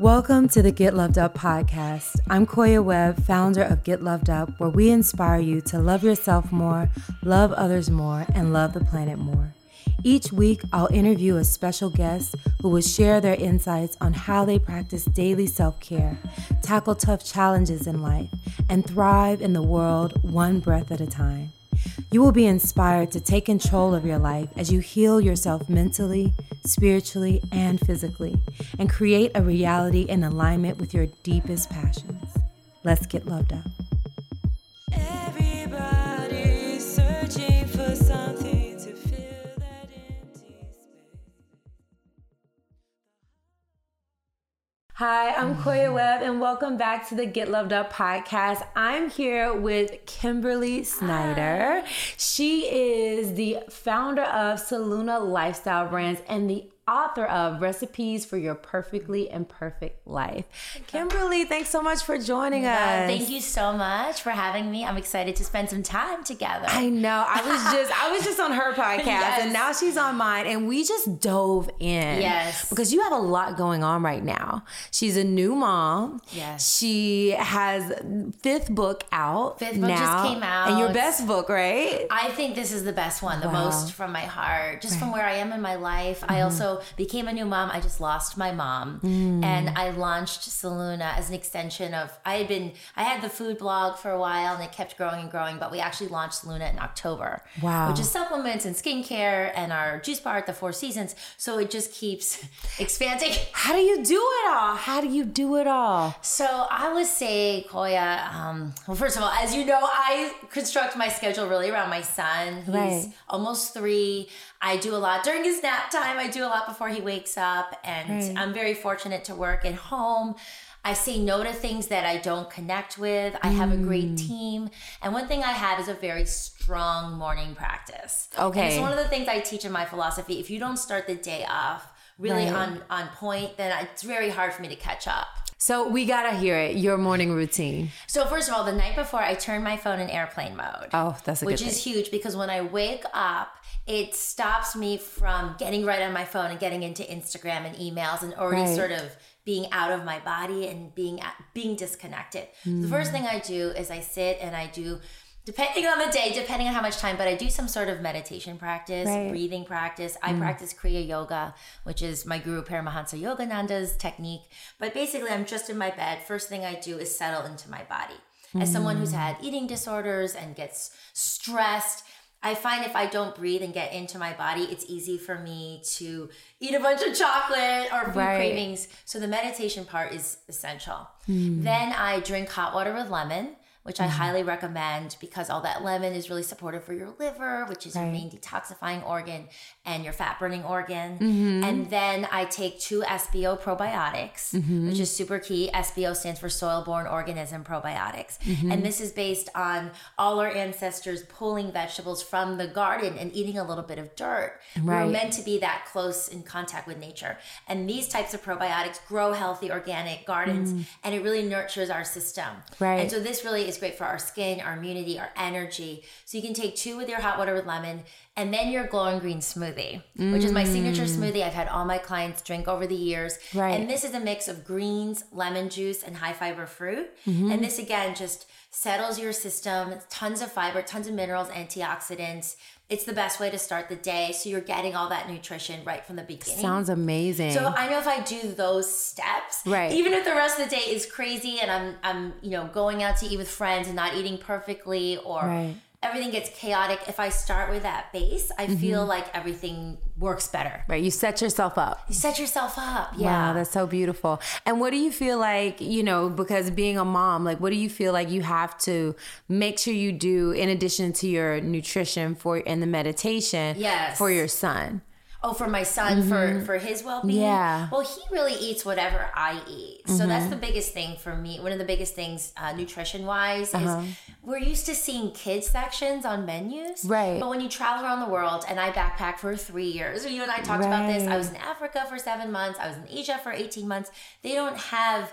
Welcome to the Get Loved Up podcast. I'm Koya Webb, founder of Get Loved Up, where we inspire you to love yourself more, love others more, and love the planet more. Each week, I'll interview a special guest who will share their insights on how they practice daily self care, tackle tough challenges in life, and thrive in the world one breath at a time. You will be inspired to take control of your life as you heal yourself mentally, spiritually, and physically, and create a reality in alignment with your deepest passions. Let's get loved up. Hi, I'm Koya Webb, and welcome back to the Get Loved Up podcast. I'm here with Kimberly Snyder. She is the founder of Solluna Lifestyle Brands and the author of Recipes for Your Perfectly Imperfect Life. Kimberly, thanks so much for joining us. Thank you so much for having me. I'm excited to spend some time together. I know. I was just I was just on her podcast Yes. and now she's on mine and we just dove in. Yes. Because you have a lot going on right now. She's a new mom. Yes. She has fifth book out. Fifth book just came out. And your best book, right? I think this is the best one, the Wow. most from my heart, just from where I am in my life. I Mm-hmm. Also became a new mom. I just lost my mom, Mm. and I launched Solluna as an extension of. I had been, I had the food blog for a while, and it kept growing and growing. But we actually launched Solluna in October, Wow. which is supplements and skincare, and our juice bar at the Four Seasons. So it just keeps expanding. How do you do it all? How do you do it all? So I would say, Koya. Um, well, first of all, as you know, I construct my schedule really around my son. He's Right. almost three. I do a lot during his nap time. I do a lot before he wakes up, and Right. I'm very fortunate to work at home. I say no to things that I don't connect with. I have a great Mm. team. And one thing I have is a very strong morning practice. And Okay. it's one of the things I teach in my philosophy. If you don't start the day off really Right. on, on point, then it's very hard for me to catch up. So we gotta hear it. Your morning routine. So first of all, the night before, I turn my phone in airplane mode. Oh, that's a which is thing. huge because when I wake up, it stops me from getting right on my phone and getting into Instagram and emails and already Right. sort of being out of my body and being at, being disconnected. The first thing I do is I sit and I do depending on the day, depending on how much time, but I do some sort of meditation practice, Right. breathing practice. I mm. practice Kriya Yoga, which is my guru Paramahansa Yogananda's technique. But basically, I'm just in my bed. First thing I do is settle into my body. As mm. someone who's had eating disorders and gets stressed, I find if I don't breathe and get into my body, it's easy for me to eat a bunch of chocolate or food Right. cravings. So the meditation part is essential. Hmm. Then I drink hot water with lemon, which I hmm. highly recommend because all that lemon is really supportive for your liver, which is your main detoxifying organ and your fat burning organ. Mm-hmm. And then I take two SBO probiotics, Mm-hmm. which is super key. SBO stands for soil borne organism probiotics. Mm-hmm. And this is based on all our ancestors pulling vegetables from the garden and eating a little bit of dirt. Right. We're meant to be that close in contact with nature. And these types of probiotics grow healthy organic gardens and it really nurtures our system. Mm. Right. And so this really is great for our skin, our immunity, our energy. So you can take two with your hot water with lemon and then your glowing green smoothie, which is my signature smoothie I've had all my clients drink over the years. Mm. Right. And this is a mix of greens, lemon juice, and high fiber fruit. Mm-hmm. And this again just settles your system, tons of fiber, tons of minerals, antioxidants. It's the best way to start the day. So you're getting all that nutrition right from the beginning. Sounds amazing. So I know if I do those steps, Right. even if the rest of the day is crazy and I'm I'm you know going out to eat with friends and not eating perfectly or Right. Everything gets chaotic, if I start with that base, I Mm-hmm. feel like everything works better. right. You set yourself up. You set yourself up. Yeah. Wow, that's so beautiful. And what do you feel like, you know, because being a mom, like what do you feel like you have to make sure you do in addition to your nutrition for and the meditation Yes. for your son? Oh for my son for for his well-being Mm-hmm. Yeah. Mm-hmm. well he really eats whatever i eat so that's the biggest thing for me one of the biggest things uh, nutrition wise Uh-huh. is we're used to seeing kids sections on menus Right. but when you travel around the world and i backpacked for three years you and i talked about this i was in africa for seven months i was in asia for 18 months they don't have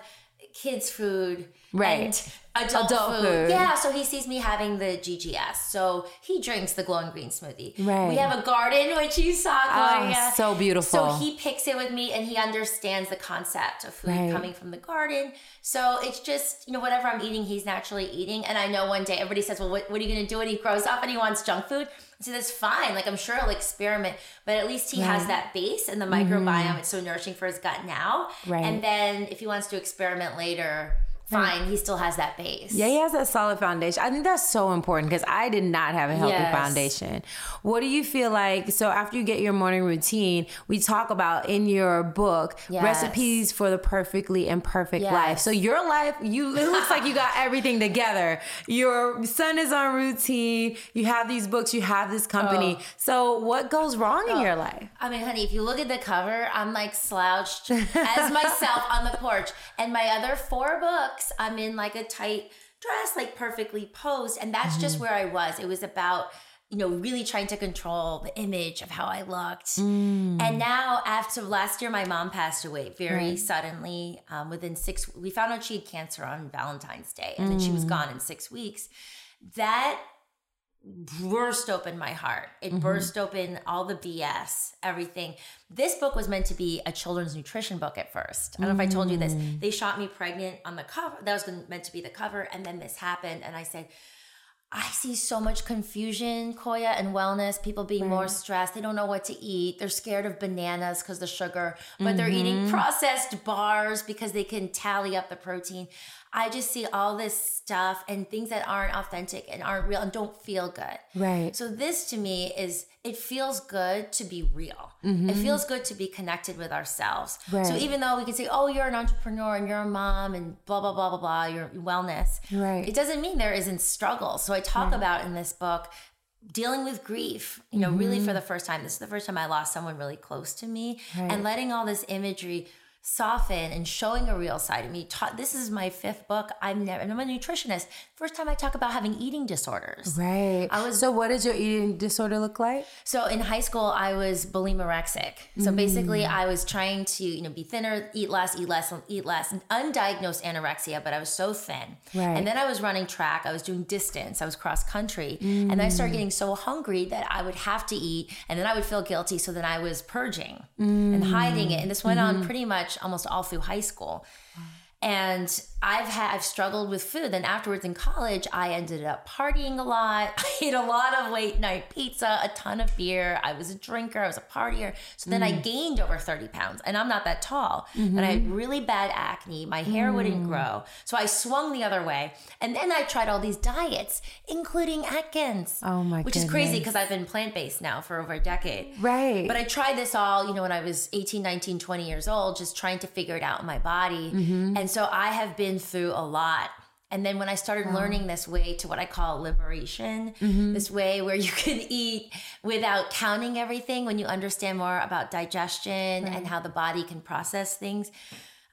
kids food Right. Adult, adult food. food. Yeah, so he sees me having the GGS. So he drinks the glowing green smoothie. Right. We have a garden, which you saw. Oh, so beautiful. So he picks it with me and he understands the concept of food right. coming from the garden. So it's just, you know, whatever I'm eating, he's naturally eating. And I know one day everybody says, well, what, what are you going to do when he grows up and he wants junk food? So that's fine. Like I'm sure he'll experiment, but at least he right. has that base and the microbiome. Mm-hmm. It's so nourishing for his gut now. Right. And then if he wants to experiment later, fine. He still has that base. Yeah, he has that solid foundation. I think that's so important because I did not have a healthy yes. foundation. What do you feel like? So after you get your morning routine, we talk about in your book yes. recipes for the perfectly imperfect yes. life. So your life, you it looks like you got everything together. Your son is on routine. You have these books. You have this company. Oh. So what goes wrong oh. in your life? I mean, honey, if you look at the cover, I'm like slouched as myself on the porch, and my other four books I'm in like a tight dress, like perfectly posed. And that's mm-hmm. just where I was. It was about, you know, really trying to control the image of how I looked. Mm. And now, after last year, my mom passed away very right. suddenly. Um, within six, we found out she had cancer on Valentine's Day, and mm. then she was mm. gone in six weeks. That burst open my heart. It mm-hmm. burst open all the BS, everything. This book was meant to be a children's nutrition book at first. I don't know if I told you this. Mm. They shot me pregnant on the cover. That was meant to be the cover. And then this happened. And I said, I see so much confusion, Koya, and wellness. People being right. more stressed. They don't know what to eat. They're scared of bananas because the sugar, but mm-hmm. they're eating mm-hmm. processed bars because they can tally up the protein. I just see all this stuff and things that aren't authentic and aren't real and don't feel good. Right. So this to me is it feels good to be real. Mm-hmm. It feels good to be connected with ourselves. Right. So even though we can say, "Oh, you're an entrepreneur and you're a mom and blah blah blah blah blah, your wellness," right? It doesn't mean there isn't struggle. So I talk right. about in this book dealing with grief you know mm-hmm. really for the first time this is the first time i lost someone really close to me right. and letting all this imagery soften and showing a real side of me. this is my fifth book. I'm never, I'm a nutritionist. First time I talk about having eating disorders. Right. I was. So what does your eating disorder look like? So in high school, I was bulimirexic. So mm. basically, I was trying to you know be thinner, eat less, eat less, eat less. Undiagnosed anorexia, but I was so thin. Right. And then I was running track. I was doing distance. I was cross country, mm. and I started getting so hungry that I would have to eat, and then I would feel guilty. So then I was purging mm. and hiding it, and this went mm-hmm. on pretty much almost all through high school. And I've had I've struggled with food. Then afterwards in college, I ended up partying a lot. I ate a lot of late night pizza, a ton of beer. I was a drinker. I was a partier. So then mm. I gained over thirty pounds, and I'm not that tall. Mm-hmm. And I had really bad acne. My hair mm. wouldn't grow, so I swung the other way. And then I tried all these diets, including Atkins. Oh my! Which goodness. is crazy because I've been plant based now for over a decade. Right. But I tried this all, you know, when I was 18, 19, 20 years old, just trying to figure it out in my body. Mm-hmm. And so I have been through a lot. And then when I started wow. learning this way to what I call liberation, mm-hmm. this way where you can eat without counting everything, when you understand more about digestion right. and how the body can process things,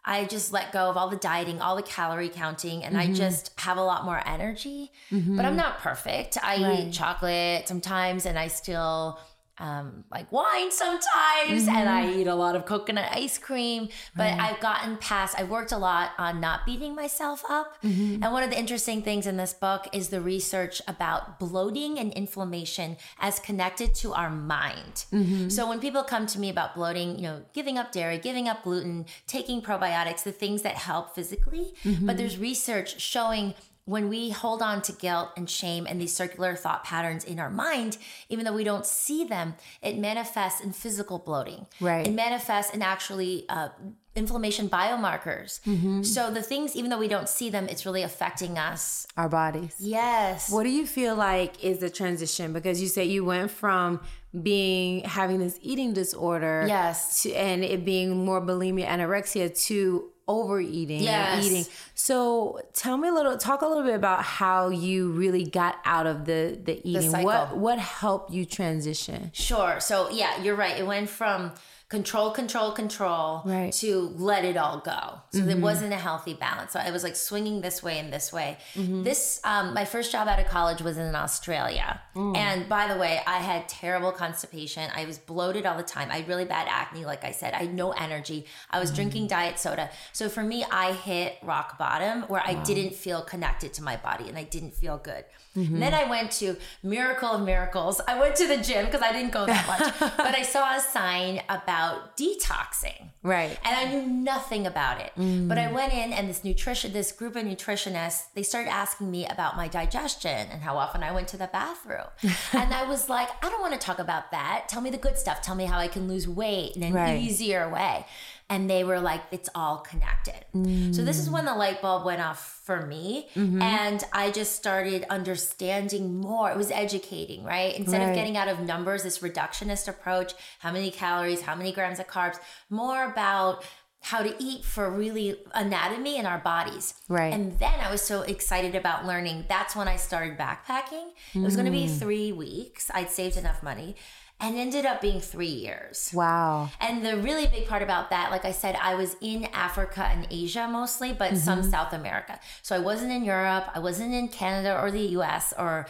I just let go of all the dieting, all the calorie counting, and mm-hmm. I just have a lot more energy. Mm-hmm. But I'm not perfect. I right. eat chocolate sometimes, and I still um, like wine sometimes mm-hmm. and I mm-hmm. eat a lot of coconut ice cream. But right. I've gotten past, I've worked a lot on not beating myself up. Mm-hmm. And one of the interesting things in this book is the research about bloating and inflammation as connected to our mind. Mm-hmm. So when people come to me about bloating, you know, giving up dairy, giving up gluten, taking probiotics, the things that help physically, mm-hmm. but there's research showing when we hold on to guilt and shame and these circular thought patterns in our mind, even though we don't see them, it manifests in physical bloating. Right. It manifests in actually uh, inflammation biomarkers. Mm-hmm. So the things, even though we don't see them, it's really affecting us. Our bodies. Yes. What do you feel like is the transition? Because you say you went from being having this eating disorder, yes, to, and it being more bulimia, anorexia to overeating yes. eating. So tell me a little talk a little bit about how you really got out of the the eating. The what what helped you transition? Sure. So yeah, you're right. It went from control, control, control Right. to let it all go. So it mm-hmm. wasn't a healthy balance. So I was like swinging this way and this way. Mm-hmm. This, um, my first job out of college was in Australia. Mm. And by the way, I had terrible constipation. I was bloated all the time. I had really bad acne, like I said. I had no energy. I was mm-hmm. drinking diet soda. So for me, I hit rock bottom where I didn't feel connected to my body and I didn't feel good. And then I went to miracle of miracles. I went to the gym because I didn't go that much, but I saw a sign about detoxing. Right. And I knew nothing about it. Mm. But I went in and this nutrition, this group of nutritionists, they started asking me about my digestion and how often I went to the bathroom. and I was like, I don't want to talk about that. Tell me the good stuff. Tell me how I can lose weight in an Right. easier way. And they were like, it's all connected. So this is when the light bulb went off for me. Mm-hmm. And I just started understanding more. It was educating, right? Instead Right. of getting out of numbers, this reductionist approach, how many calories, how many grams of carbs, more about how to eat for really anatomy in our bodies. Right. And then I was so excited about learning. That's when I started backpacking. It was going to be mm. three weeks. I'd saved enough money and ended up being three years. Wow. And the really big part about that, like I said, I was in Africa and Asia mostly, but some Mm-hmm. South America. So I wasn't in Europe, I wasn't in Canada or the US or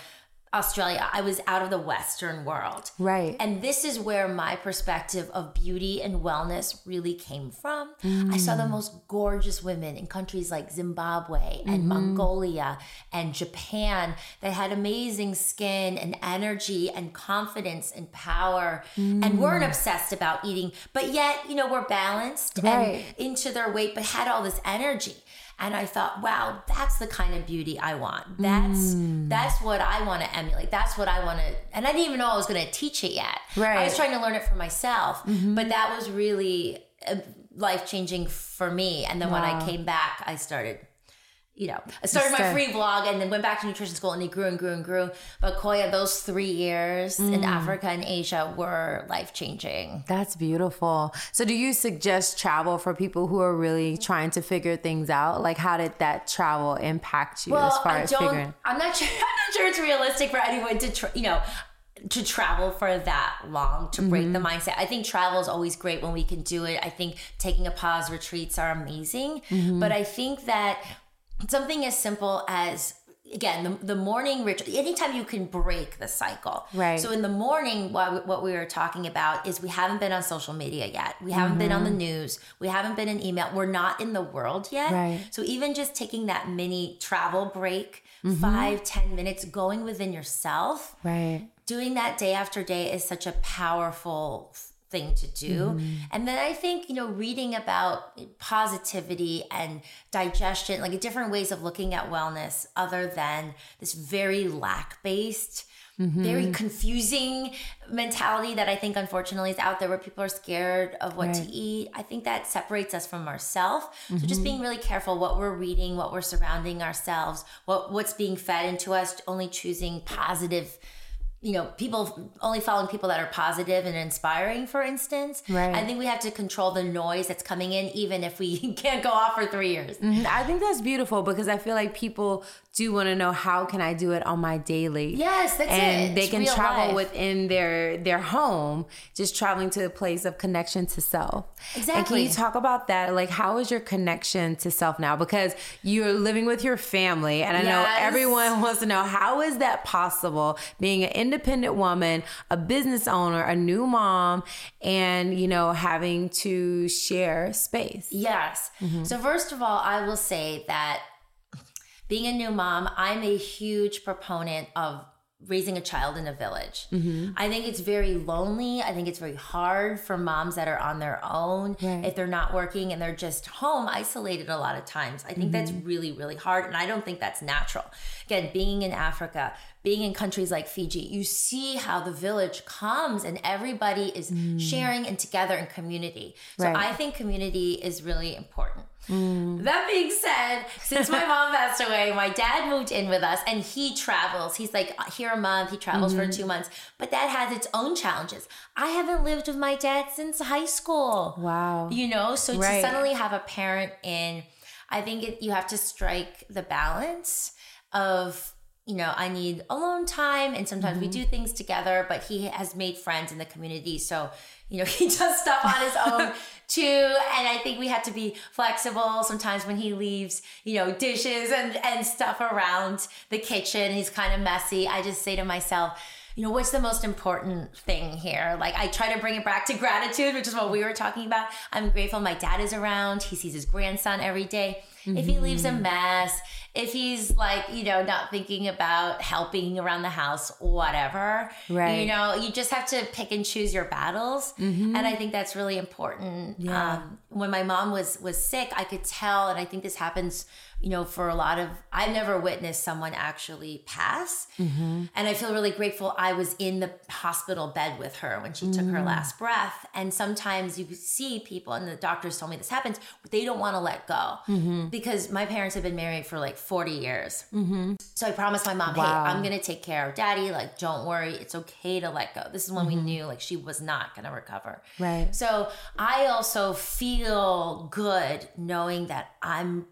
Australia. I was out of the Western world. Right. And this is where my perspective of beauty and wellness really came from. I saw the Mm. most gorgeous women in countries like Zimbabwe and Mm-hmm. Mongolia and Japan that had amazing skin and energy and confidence and power and weren't Mm. obsessed about eating, but yet, you know, were balanced Right. and into their weight, but had all this energy. And I thought, wow, that's the kind of beauty I want. That's Mm. that's what I want to emulate. That's what I want to. And I didn't even know I was going to teach it yet. I Right. Mm-hmm. was trying to learn it for myself, but that was really life changing for me. And then when I came back, I started. You know, I started my free blog and then went back to nutrition school and it grew and grew and grew. But Koya, those three years in Mm. Africa and Asia were life changing. That's beautiful. So, do you suggest travel for people who are really trying to figure things out? Like, how did that travel impact you as far I as don't. figuring? I'm not sure. I'm not sure it's realistic for anyone to, tra- you know, to travel for that long to break Mm-hmm. the mindset. I think travel is always great when we can do it. I think taking a pause retreats are amazing, Mm-hmm. but I think that something as simple as again the, the morning ritual anytime you can break the cycle Right. so in the morning what, we- what we were talking about is we haven't been on social media yet we haven't been on the news we haven't been in email we're not in the world yet Right. so even just taking that mini travel break Mm-hmm. five ten minutes going within yourself Right. doing that day after day is such a powerful thing to do. Mm-hmm. And then I think, you know, reading about positivity and digestion, like different ways of looking at wellness other than this very lack based, Mm-hmm. very confusing mentality that I think unfortunately is out there where people are scared of what to eat. I think that separates us from ourselves. So Mm-hmm. just being really careful what we're reading, what we're surrounding ourselves, what what's being fed into us, only choosing positive you know, people only following people that are positive and inspiring, for instance. Right. I think we have to control the noise that's coming in, even if we can't go off for three years. Mhm. I think that's beautiful because I feel like people do want to know how can I do it on my daily. Yes, that's and it. they It's can travel life. within their their home, just traveling to a place of connection to self. And can you talk about that? Like, how is your connection to self now? Because you're living with your family, and I know everyone wants to know how is that possible? Being an independent woman, a business owner, a new mom, and you know having to share space. Yes. Mm-hmm. So, first of all, I will say that being a new mom, I'm a huge proponent of raising a child in a village. Mm-hmm. I think it's very lonely. I think it's very hard for moms that are on their own Right. if they're not working and they're just home isolated a lot of times. I think that's Mm-hmm. really, really hard. And I don't think that's natural. Again, being in Africa, being in countries like Fiji, you see how the village comes and everybody is sharing and together in community. So Mm. Right. I think community is really important. Mm. That being said, since my mom passed away, my dad moved in with us and he travels. He's like uh, here a month, he travels for mm-hmm. two months, but that has its own challenges. I haven't lived with my dad since high school. Wow. You know, so Right. to suddenly have a parent in, I think it, you have to strike the balance of you know, I need alone time and sometimes mm-hmm. we do things together, but he has made friends in the community. So, you know, he does stuff on his own too. And I think we have to be flexible sometimes when he leaves, you know, dishes and, and stuff around the kitchen. He's kind of messy. I just say to myself, you know, what's the most important thing here? Like, I try to bring it back to gratitude, which is what we were talking about. I'm grateful my dad is around. He sees his grandson every day. Mm-hmm. If he leaves a mm-hmm. mess, if he's like, you know, not thinking about helping around the house, whatever, right. you know, you just have to pick and choose your battles. Mm-hmm. And I think that's really important. Yeah. Um, when my mom was was sick, I could tell, and I think this happens you know, for a lot of, I've never witnessed someone actually pass. Mm-hmm. And I feel really grateful I was in the hospital bed with her when she mm-hmm. took her mm. last breath. And sometimes you see people, and the doctors told me this happens, but they don't want to let go mm-hmm. because my parents have been married for like 40 years. Mm-hmm. So I promised my mom, wow. hey, I'm going to take care of daddy. Like, don't worry. It's okay to let go. This is when we mm-hmm. knew like she was not going to recover. Right. So I also feel good knowing that I'm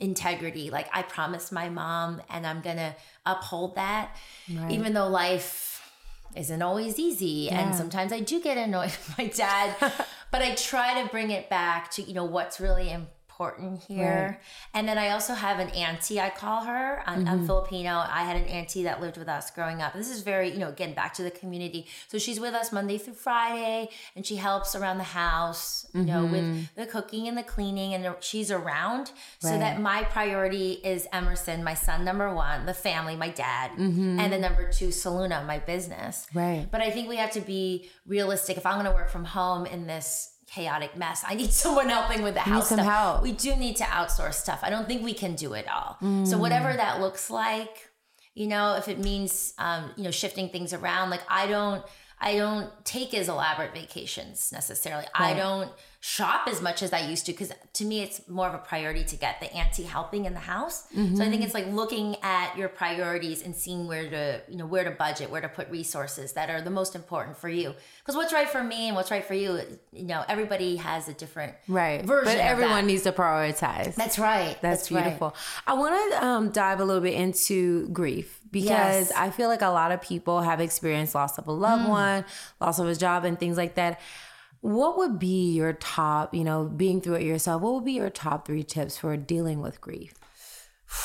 integrity. Like I promised my mom and I'm going to uphold that. Right. Even though life isn't always easy yeah. and sometimes I do get annoyed with my dad, but I try to bring it back to, you know, what's really important important here. Right. And then I also have an auntie, I call her. I'm, mm-hmm. I'm, Filipino. I had an auntie that lived with us growing up. This is very, you know, again, back to the community. So she's with us Monday through Friday and she helps around the house, you mm-hmm. know, with mm-hmm. the cooking and the cleaning. And she's around right. so that my priority is Emerson, my son, number one, the family, my dad, mm-hmm. and then number two, Solluna, my business. Right. But I think we have to be realistic. If I'm going to work from home in this chaotic mess. I need someone helping with the house stuff. Help. We do need to outsource stuff. I don't think we can do it all. Mm. So whatever that looks like, you know, if it means um, you know shifting things around, like I don't I don't take as elaborate vacations necessarily. Right. I don't shop as much as I used to because to me it's more of a priority to get the auntie helping in the house. Mm-hmm. So I think it's like looking at your priorities and seeing where to you know where to budget, where to put resources that are the most important for you. Because what's right for me and what's right for you, you know, everybody has a different right version. But everyone needs to prioritize. That's right. That's, That's beautiful. Right. I want to um, dive a little bit into grief because yes. I feel like a lot of people have experienced loss of a loved mm. one, loss of a job, and things like that. What would be your top, you know, being through it yourself, what would be your top three tips for dealing with grief?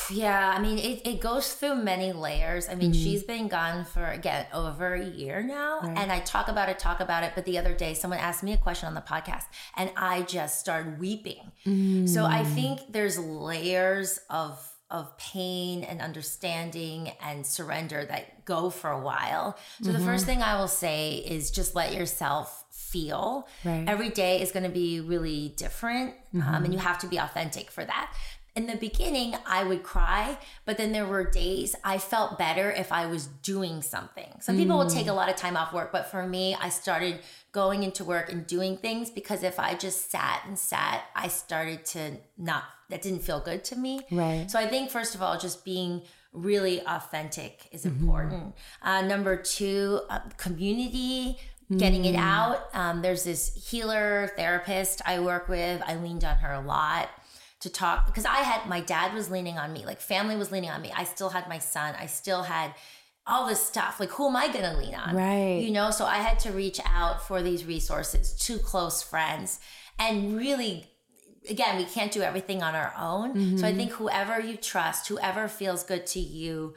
Yeah, I mean, it, it goes through many layers. I mean, mm-hmm. she's been gone for, again, over a year now. Right. And I talk about it, talk about it. But the other day, someone asked me a question on the podcast and I just started weeping. Mm-hmm. So I think there's layers of of pain and understanding and surrender that go for a while. So mm-hmm. the first thing I will say is just let yourself feel. Right. Every day is going to be really different, mm-hmm. um, and you have to be authentic for that. In the beginning, I would cry, but then there were days I felt better if I was doing something. Some mm. people will take a lot of time off work, but for me, I started going into work and doing things because if I just sat and sat, I started to not, that didn't feel good to me. Right. So I think, first of all, just being really authentic is mm-hmm. important. Uh, number two, uh, community getting it mm. out. Um, there's this healer therapist I work with. I leaned on her a lot to talk because I had my dad was leaning on me, like family was leaning on me. I still had my son. I still had all this stuff. Like, who am I going to lean on? Right. You know, so I had to reach out for these resources to close friends and really. Again, we can't do everything on our own. Mm-hmm. So I mm-hmm. think whoever you trust, whoever feels good to you,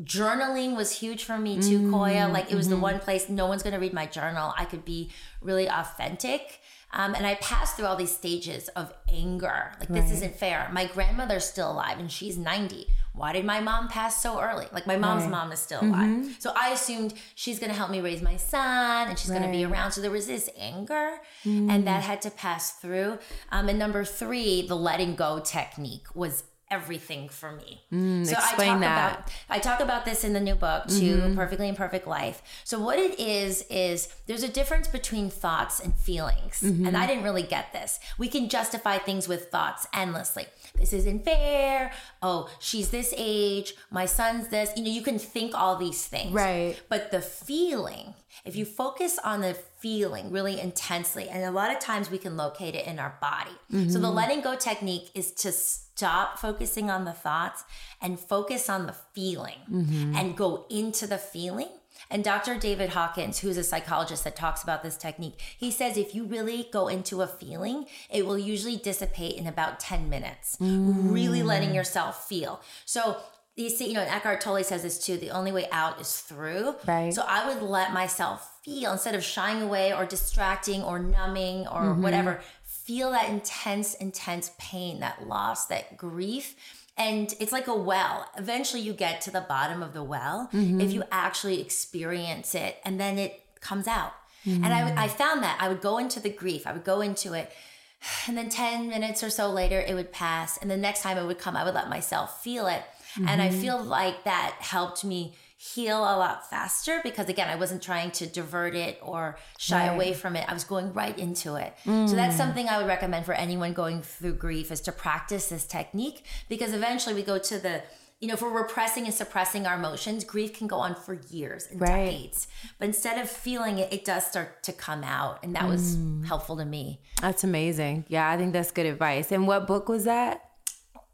journaling was huge for me too, mm-hmm. Koya. Like it was mm-hmm. the one place no one's gonna read my journal. I could be really authentic. Um, and I passed through all these stages of anger. Like, right. this isn't fair. My grandmother's still alive and she's 90. Why did my mom pass so early? Like, my mom's right. mom is still alive. Mm-hmm. So I assumed she's going to help me raise my son and she's right. going to be around. So there was this anger mm. and that had to pass through. Um, and number three, the letting go technique was everything for me. Mm, so I talk that. about I talk about this in the new book too, mm-hmm. Perfectly Imperfect Life. So what it is is there's a difference between thoughts and feelings. Mm-hmm. And I didn't really get this. We can justify things with thoughts endlessly. This isn't fair. Oh, she's this age, my son's this. You know, you can think all these things. Right. But the feeling, if you focus on the feeling really intensely. And a lot of times we can locate it in our body. Mm-hmm. So the letting go technique is to stop focusing on the thoughts and focus on the feeling mm-hmm. and go into the feeling. And Dr. David Hawkins, who's a psychologist that talks about this technique, he says if you really go into a feeling, it will usually dissipate in about 10 minutes, mm. really letting yourself feel. So you see, you know, and Eckhart Tolle says this too. The only way out is through. Right. So I would let myself feel instead of shying away or distracting or numbing or mm-hmm. whatever. Feel that intense, intense pain, that loss, that grief. And it's like a well. Eventually, you get to the bottom of the well mm-hmm. if you actually experience it, and then it comes out. Mm-hmm. And I, I found that I would go into the grief, I would go into it, and then 10 minutes or so later, it would pass. And the next time it would come, I would let myself feel it. Mm-hmm. And I mm-hmm. feel like that helped me heal a lot faster because again, I wasn't trying to divert it or shy right. away from it. I was going right into it. Mm. So that's mm. something I would recommend for anyone going through grief is to practice this technique because eventually we go to the you know, if we're repressing and suppressing our emotions, grief can go on for years and right. decades. But instead of feeling it, it does start to come out. And that mm. was helpful to me. That's amazing. Yeah, I think that's good advice. And what book was that?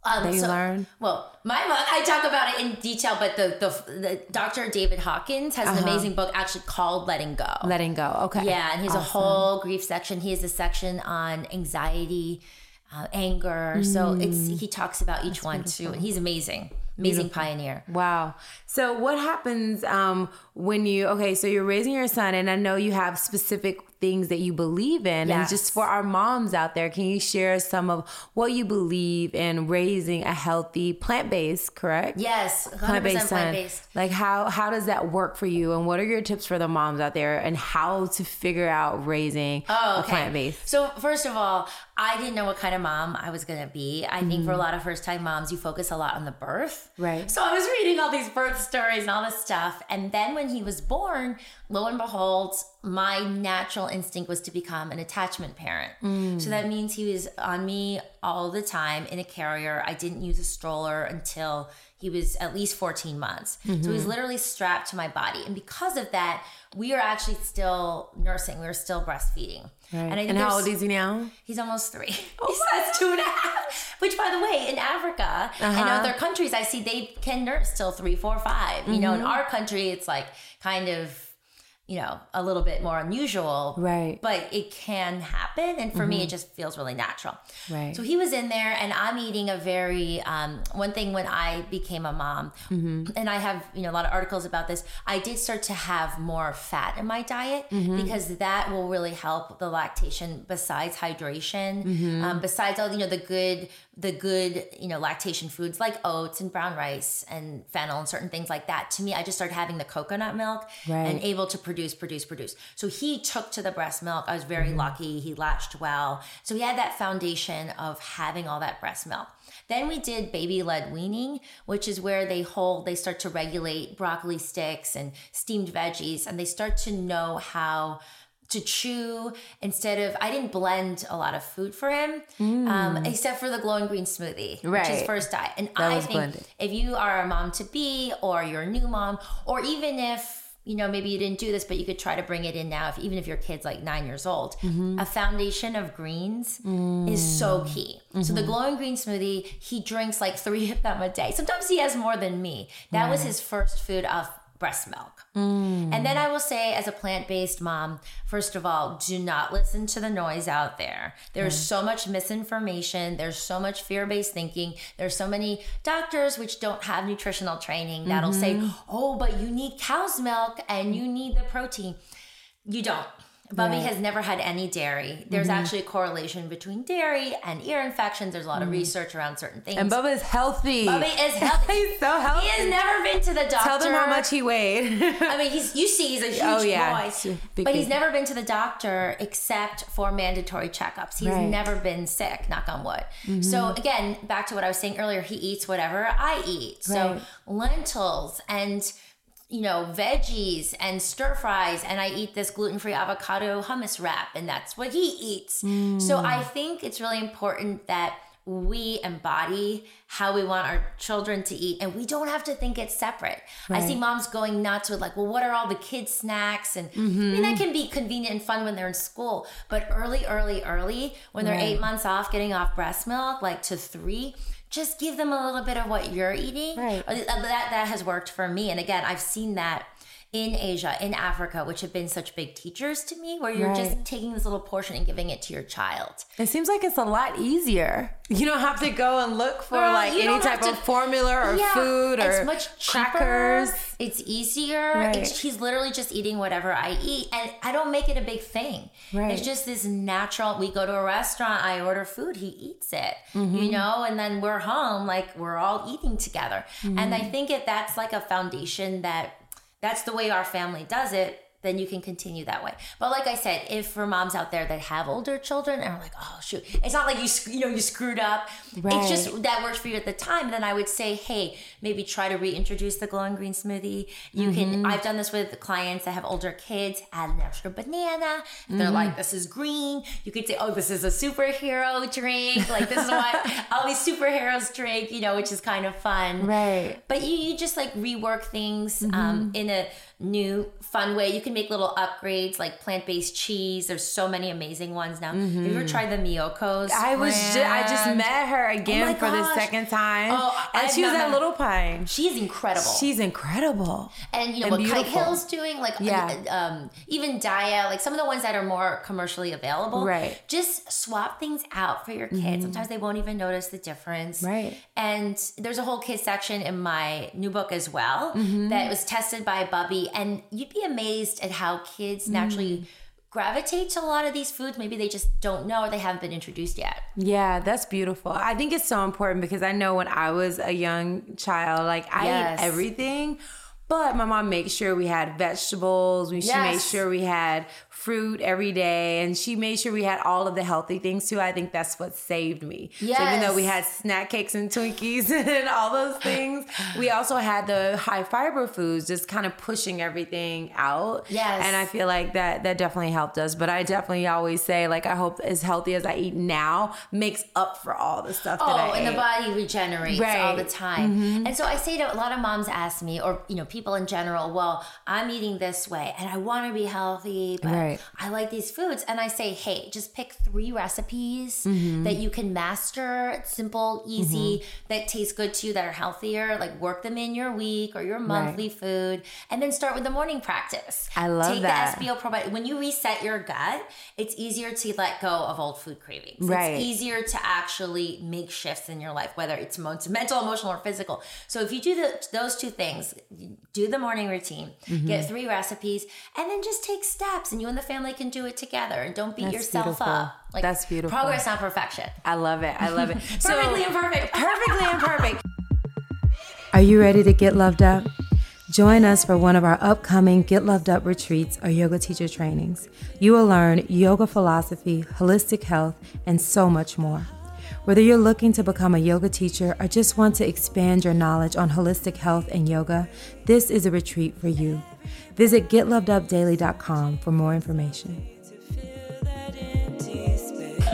Um, you so, learn? Well, my book, I talk about it in detail, but the the, the Dr. David Hawkins has uh-huh. an amazing book actually called Letting Go. Letting Go. Okay. Yeah, and he has awesome. a whole grief section. He has a section on anxiety, uh, anger. Mm. So it's mm. he talks about each That's one beautiful. too, and he's amazing amazing Beautiful. pioneer. Wow. So what happens um, when you okay? So you're raising your son, and I know you have specific things that you believe in. Yes. And just for our moms out there, can you share some of what you believe in raising a healthy plant based? Correct. Yes, plant based son. Like how how does that work for you? And what are your tips for the moms out there? And how to figure out raising oh, okay. a plant based? So first of all, I didn't know what kind of mom I was gonna be. I mm-hmm. think for a mm-hmm. lot of first time moms, you focus a lot on the birth. Right. So I was reading all these birth stories and all this stuff. And then when he was born, lo and behold, my natural instinct was to become an attachment parent. Mm. So that means he was on me all the time in a carrier. I didn't use a stroller until he was at least 14 months. Mm-hmm. So he's literally strapped to my body. And because of that, we are actually still nursing. We are still breastfeeding. Right. And, and how old is he now? He's almost three. Oh, he's two and a half. Which, by the way, in Africa uh-huh. and other countries, I see they can nurse till three, four, five. Mm-hmm. You know, in mm-hmm. our country, it's like kind of you know, a little bit more unusual. Right. But it can happen. And for mm-hmm. me, it mm-hmm. just feels really natural. Right. So he was in there, and I'm eating a very, um, one thing when I became a mom, mm-hmm. and I have, you know, a lot of articles about this, I did start to have more fat in my diet mm-hmm. because that will really help the lactation besides hydration, mm-hmm. um, besides all, you know, the good the good, you know, lactation foods like oats and brown rice and fennel and certain things like that. To me, I just started having the coconut milk right. and able to produce, produce, produce. So he took to the breast milk. I was very mm-hmm. lucky. He latched well. So he had that foundation of having all that breast milk. Then we did baby led weaning, which is where they hold, they start to regulate broccoli sticks and steamed veggies, and they start to know how to chew instead of I didn't blend a lot of food for him, mm. um, except for the glowing green smoothie, right. which is first diet. And that I think blended. if you are a mom to be, or you're a new mom, or even if you know maybe you didn't do this, but you could try to bring it in now. If even if your kid's like nine years old, mm-hmm. a foundation of greens mm. is so key. Mm-hmm. So the mm-hmm. glowing green smoothie, he drinks like three of them a day. Sometimes he has more than me. That right. was his first food of breast milk. Mm. And then I will say, as a plant based mom, first of all, do not listen to the noise out there. There's mm. so much misinformation, there's so much fear based thinking, there's so many doctors which don't have nutritional training that'll mm-hmm. say, oh, but you need cow's milk and you need the protein. You don't. Bubby right. has never had any dairy. There's mm-hmm. actually a correlation between dairy and ear infections. There's a lot of mm. research around certain things. And Bubba is healthy. Bubby is healthy. he's so healthy. He has never been to the doctor. Tell them how much he weighed. I mean, he's you see, he's a huge oh, yeah. boy, big, but he's never been to the doctor except for mandatory checkups. He's right. never been sick. Knock on wood. Mm-hmm. So again, back to what I was saying earlier, he eats whatever I eat. Right. So lentils and you know, veggies and stir fries, and I eat this gluten free avocado hummus wrap, and that's what he eats. Mm. So I think it's really important that we embody how we want our children to eat and we don't have to think it's separate. Right. I see moms going nuts with like, well, what are all the kids snacks? And mm-hmm. I mean, that can be convenient and fun when they're in school, but early, early, early, when they're right. eight months off getting off breast milk, like to three, just give them a little bit of what you're eating. Right. Uh, that, that has worked for me. And again, I've seen that in Asia, in Africa, which have been such big teachers to me, where you're right. just taking this little portion and giving it to your child. It seems like it's a lot easier. You don't have to go and look for Girl, like any type to, of formula or yeah, food or it's much cheaper. crackers. It's easier. Right. It's, she's literally just eating whatever I eat, and I don't make it a big thing. Right. It's just this natural. We go to a restaurant, I order food, he eats it, mm-hmm. you know, and then we're home, like we're all eating together. Mm-hmm. And I think it that's like a foundation that that's the way our family does it then you can continue that way. But like I said, if for moms out there that have older children and are like, oh shoot, it's not like you you know you screwed up. Right. It's just that works for you at the time. Then I would say, hey, maybe try to reintroduce the glowing green smoothie. You mm-hmm. can. I've done this with clients that have older kids. Add an extra banana. Mm-hmm. They're like, this is green. You could say, oh, this is a superhero drink. Like this is what all these superheroes drink. You know, which is kind of fun. Right. But you, you just like rework things um, mm-hmm. um, in a new fun way. You can make little upgrades like plant based cheese. There's so many amazing ones now. Mm-hmm. Have you ever mm-hmm. tried the Miyoko's? I was just, I just met her again oh for the second time. Oh, and she was at Little Pine. She's incredible. She's incredible. And you know and what beautiful. Kite Hill's doing, like yeah. um, even Daiya, like some of the ones that are more commercially available. Right. Just swap things out for your kids. Mm-hmm. Sometimes they won't even notice the difference. Right. And there's a whole kids section in my new book as well mm-hmm. that was tested by Bubby and you'd be amazed at how kids naturally mm. gravitate to a lot of these foods. Maybe they just don't know or they haven't been introduced yet. Yeah, that's beautiful. I think it's so important because I know when I was a young child, like I yes. ate everything. But my mom made sure we had vegetables. She yes. made sure we had fruit every day and she made sure we had all of the healthy things too. I think that's what saved me. Yes. So even though we had snack cakes and Twinkies and all those things, we also had the high fiber foods just kind of pushing everything out. Yes. And I feel like that that definitely helped us. But I definitely always say like I hope as healthy as I eat now makes up for all the stuff oh, that I and ate. the body regenerates right. all the time. Mm-hmm. And so I say to a lot of moms ask me or you know people in general, well, I'm eating this way and I want to be healthy, but right. I like these foods. And I say, hey, just pick three recipes mm-hmm. that you can master, simple, easy, mm-hmm. that taste good to you, that are healthier. Like work them in your week or your monthly right. food. And then start with the morning practice. I love Take that. the SBO probiotic. When you reset your gut, it's easier to let go of old food cravings. Right. It's easier to actually make shifts in your life, whether it's mental, emotional, or physical. So if you do the, those two things, do the morning routine, mm-hmm. get three recipes, and then just take steps, and you and the family can do it together. And don't beat That's yourself beautiful. up. Like, That's beautiful. Progress, not perfection. I love it. I love it. perfectly imperfect. perfectly imperfect. Are you ready to get loved up? Join us for one of our upcoming Get Loved Up retreats or yoga teacher trainings. You will learn yoga philosophy, holistic health, and so much more. Whether you're looking to become a yoga teacher or just want to expand your knowledge on holistic health and yoga, this is a retreat for you. Visit getlovedupdaily.com for more information.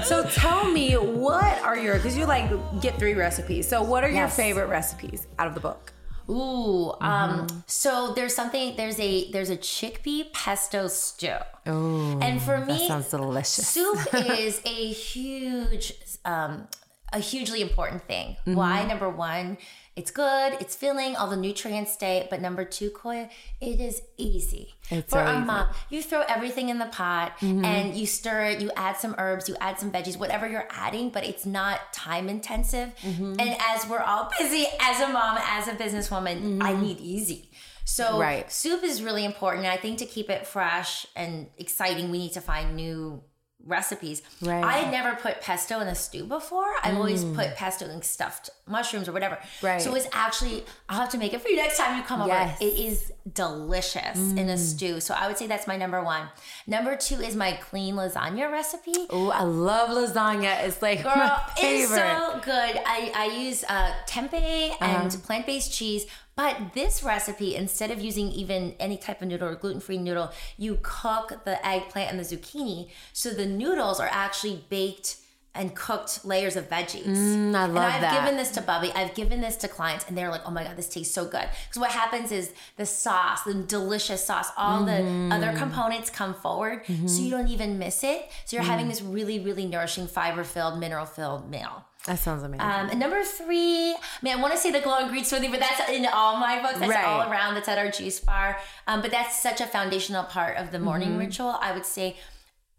So tell me, what are your, because you like get three recipes. So what are your favorite recipes out of the book? Ooh, um, mm-hmm. so there's something there's a there's a chickpea pesto stew. Oh, and for me, sounds delicious. Soup is a huge, um, a hugely important thing. Mm-hmm. Why? Number one, it's good, it's filling, all the nutrients stay. But number two, Koya, it is easy. It's For so easy. mom, you throw everything in the pot mm-hmm. and you stir it, you add some herbs, you add some veggies, whatever you're adding, but it's not time intensive. Mm-hmm. And as we're all busy, as a mom, as a businesswoman, mm-hmm. I need easy. So right. soup is really important. And I think to keep it fresh and exciting, we need to find new recipes. Right. I had never put pesto in a stew before. I've mm. always put pesto in stuffed mushrooms or whatever. Right. So it's actually I'll have to make it for you next time you come yes. over. It is delicious mm. in a mm. stew. So I would say that's my number one. Number two is my clean lasagna recipe. Oh, I love lasagna. It's like Girl, my favorite. It's so good. I, I use uh, tempeh and uh-huh. plant-based cheese but this recipe, instead of using even any type of noodle or gluten free noodle, you cook the eggplant and the zucchini. So the noodles are actually baked and cooked layers of veggies. Mm, I love and I've that. given this to Bubby. I've given this to clients, and they're like, "Oh my god, this tastes so good." Because what happens is the sauce, the delicious sauce, all Mm-hmm. the other components come forward, so you don't even miss it. So you're Mm. having this really, really nourishing, fiber filled, mineral filled meal. That sounds amazing. Um, and number three, I mean, I want to say the glow and green smoothie, but that's in all my books. That's Right. all around. That's at our juice bar. Um, but that's such a foundational part of the morning Mm-hmm. ritual. I would say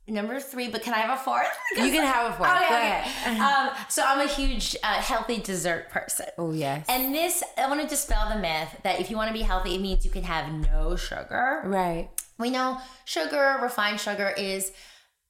number three, but can I have a fourth? You can have a fourth. Okay, okay. Um, so I'm a huge uh, healthy dessert person. Oh, yes. And this, I want to dispel the myth that if you want to be healthy, it means you can have no sugar. right. We know sugar, refined sugar is,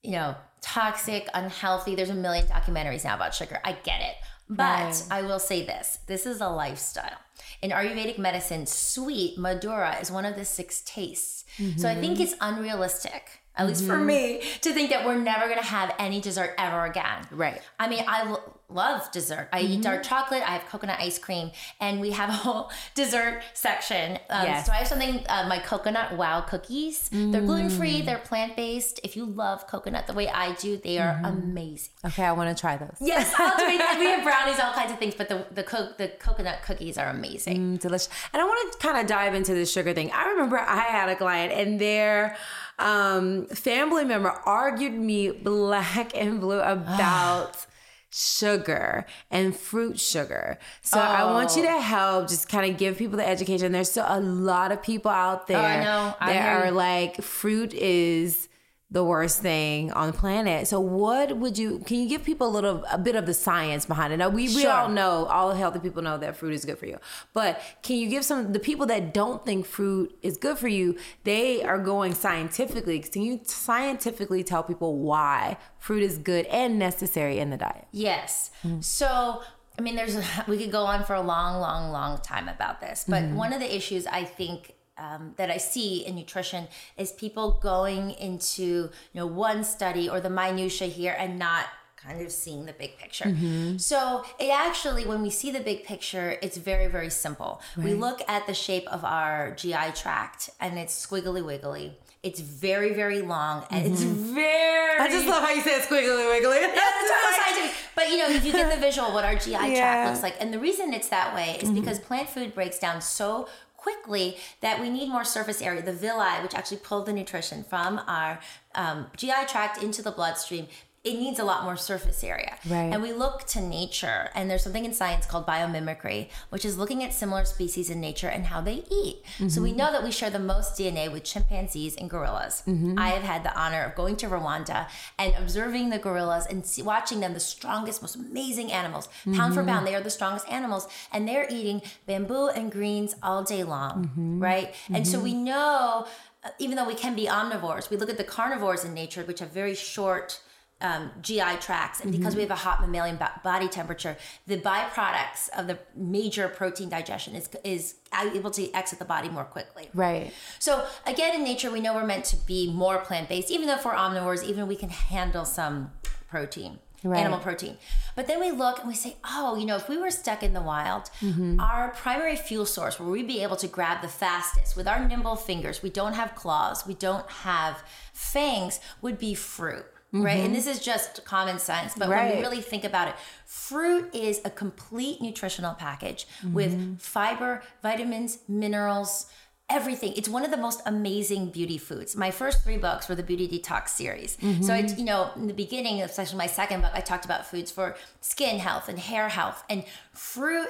you know, toxic, unhealthy. There's a million documentaries now about sugar. I get it. But Right. I will say this this is a lifestyle. In Ayurvedic medicine, sweet, Madhura, is one of the six tastes. So I think mm-hmm. it's unrealistic, at least for me, to think that we're never to have any dessert ever again. Right. I mean, I lo- love dessert. I eat dark chocolate. I have coconut ice cream, and we have a whole dessert section. Um, Yes. So I have something, uh, my coconut wow cookies. They're gluten free. They're plant based. If you love coconut the way I do, they are amazing. Okay, I want to try those. Yes, I'll do it. we have brownies, all kinds of things, but the the, co- the coconut cookies are amazing. Mm, delicious. And I want to kind of dive into the sugar thing. I remember I had a client and their um, family member argued me black and blue about sugar and fruit sugar. So I want you to help just kind of give people the education. There's still a lot of people out there Oh, I know. That are you. like fruit is the worst thing on the planet. So what would you can you give people a little a bit of the science behind it? Now we, we all know all healthy people know that fruit is good for you. But can you give some the people that don't think fruit is good for you, they are going scientifically. Can you scientifically tell people why fruit is good and necessary in the diet? Yes. Mm-hmm. So, I mean, there's we could go on for a long, long, long time about this, but mm-hmm. one of the issues I think um, that I see in nutrition is people going into you know one study or the minutia here and not kind of seeing the big picture. Mm-hmm. So it actually, when we see the big picture, it's very, very simple. We look at the shape of our GI tract and it's squiggly wiggly. It's very, very long and it's mm-hmm. very I just love how you said squiggly wiggly. that's so scientific. But you know, if you get the visual of what our GI Yeah. tract looks like, and the reason it's that way is mm-hmm. because plant food breaks down so quickly that we need more surface area. The villi, which actually pull the nutrition from our um, GI tract into the bloodstream. It needs a lot more surface area. Right. And we look to nature, and there's something in science called biomimicry, which is looking at similar species in nature and how they eat. So we know that we share the most DNA with chimpanzees and gorillas. Mm-hmm. I have had the honor of going to Rwanda and observing the gorillas and see, watching them, the strongest, most amazing animals. Pound for mm-hmm. pound, they are the strongest animals, and they're eating bamboo and greens all day long, mm-hmm. right? And so we know, uh, even though we can be omnivores, we look at the carnivores in nature, which have very short um, GI tracts, and because we have a hot mammalian bo- body temperature, the byproducts of the major protein digestion is is able to exit the body more quickly. Right. So again, in nature, we know we're meant to be more plant based, even though if we're omnivores, even we can handle some protein. Right. Animal protein. But then we look and we say, oh, you know, if we were stuck in the wild, Mm-hmm. our primary fuel source where we'd be able to grab the fastest with our nimble fingers, we don't have claws, we don't have fangs, would be fruit. Right. And mm-hmm. this is just common sense. But when Mm-hmm. We really think about it, fruit is a complete nutritional package with mm-hmm. fiber, vitamins, minerals, everything. It's one of the most amazing beauty foods. My first three books were the Beauty Detox series. So I, mm-hmm. you know, in the beginning, especially my second book, I talked about foods for skin health and hair health and fruit.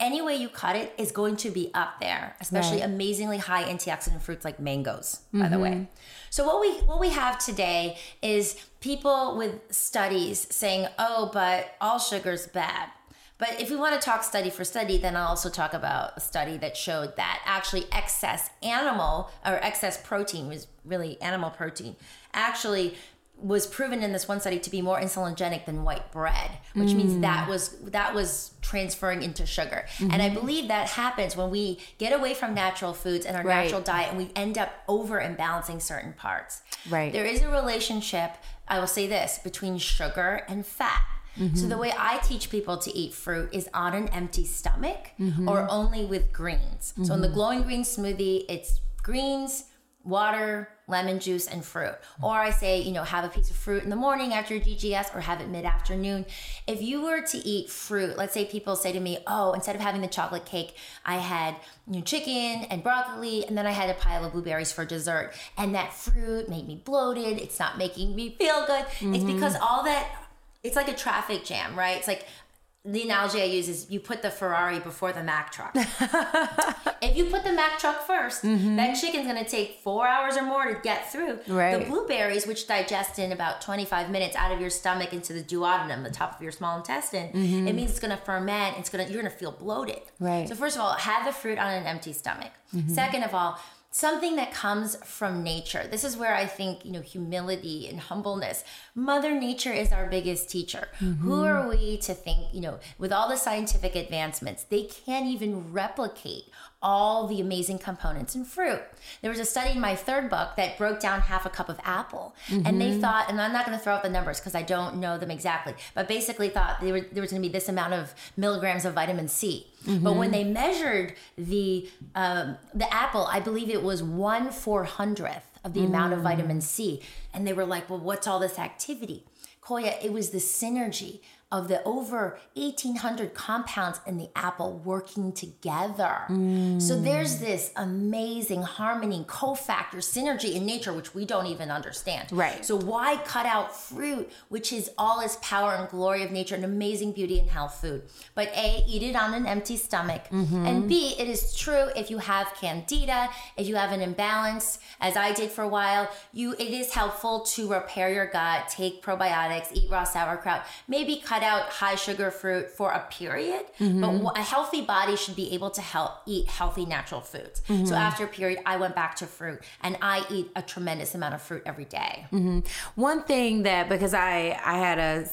Any way you cut it is going to be up there, especially Right. amazingly high antioxidant fruits like mangoes, by the way. So what we what we have today is people with studies saying, "Oh, but all sugar's bad." But if we want to talk study for study, then I'll also talk about a study that showed that actually excess animal or excess protein was really animal protein actually was proven in this one study to be more insulinogenic than white bread, which means mm. that was that was transferring into sugar. And I mm-hmm. believe that happens when we get away from natural foods and our Right. natural diet and we end up over imbalancing certain parts. Right. There is a relationship, I will say this, between sugar and fat. So mm-hmm. the way I teach people to eat fruit is on an empty stomach mm-hmm. or only with greens. So in the glowing green smoothie, it's greens, water, lemon juice, and fruit. Or I say, you know, have a piece of fruit in the morning after your DGS or have it mid afternoon. If you were to eat fruit, let's say people say to me, oh, instead of having the chocolate cake, I had you know, chicken and broccoli, and then I had a pile of blueberries for dessert. And that fruit made me bloated. It's not making me feel good. Mm-hmm. It's because all that it's like a traffic jam, right? It's like the analogy I use is you put the Ferrari before the Mack truck. if you put the Mack truck 1st mm-hmm. that chicken's gonna take four hours or more to get through. Right. The blueberries, which digest in about 25 minutes out of your stomach into the duodenum, the top of your small intestine, mm-hmm. it means it's gonna ferment. It's gonna you're gonna feel bloated. Right. So first of all, have the fruit on an empty stomach. Mm-hmm. Second of all, something that comes from nature. This is where I think, you know, humility and humbleness. Mother Nature is our biggest teacher. Mm-hmm. Who are we to think, you know, with all the scientific advancements, they can't even replicate all the amazing components in fruit. There was a study in my third book that broke down half a cup of apple, mm-hmm. and they mm-hmm. thought, and I'm not going to throw out the numbers because I don't know them exactly, but basically thought there, were, there was going to be this amount of milligrams of vitamin C. Mm-hmm. But when they measured the um, the apple, I believe it was one four hundredth of the mm. amount of mm. vitamin C, and they were like, "Well, what's all this activity?" Koya, it was the synergy of the over 1800 compounds in the apple working together. Mm. So there's this amazing harmony, cofactor, synergy in nature, which we don't even understand. Right. So why cut out fruit, which is all its power and glory of nature, and amazing beauty and health food? But A, eat it on an empty stomach. Mm-hmm. And B, it is true if you have candida, if you have an imbalance, as I did for a while, you it is helpful to repair your gut, take probiotics, eat raw sauerkraut, maybe cut out high sugar fruit for a period, mm-hmm. but a healthy body should be able to help eat healthy natural foods. Mm-hmm. So after a period, I went back to fruit and I eat a tremendous amount of fruit every day. Mm-hmm. One thing that because I I had a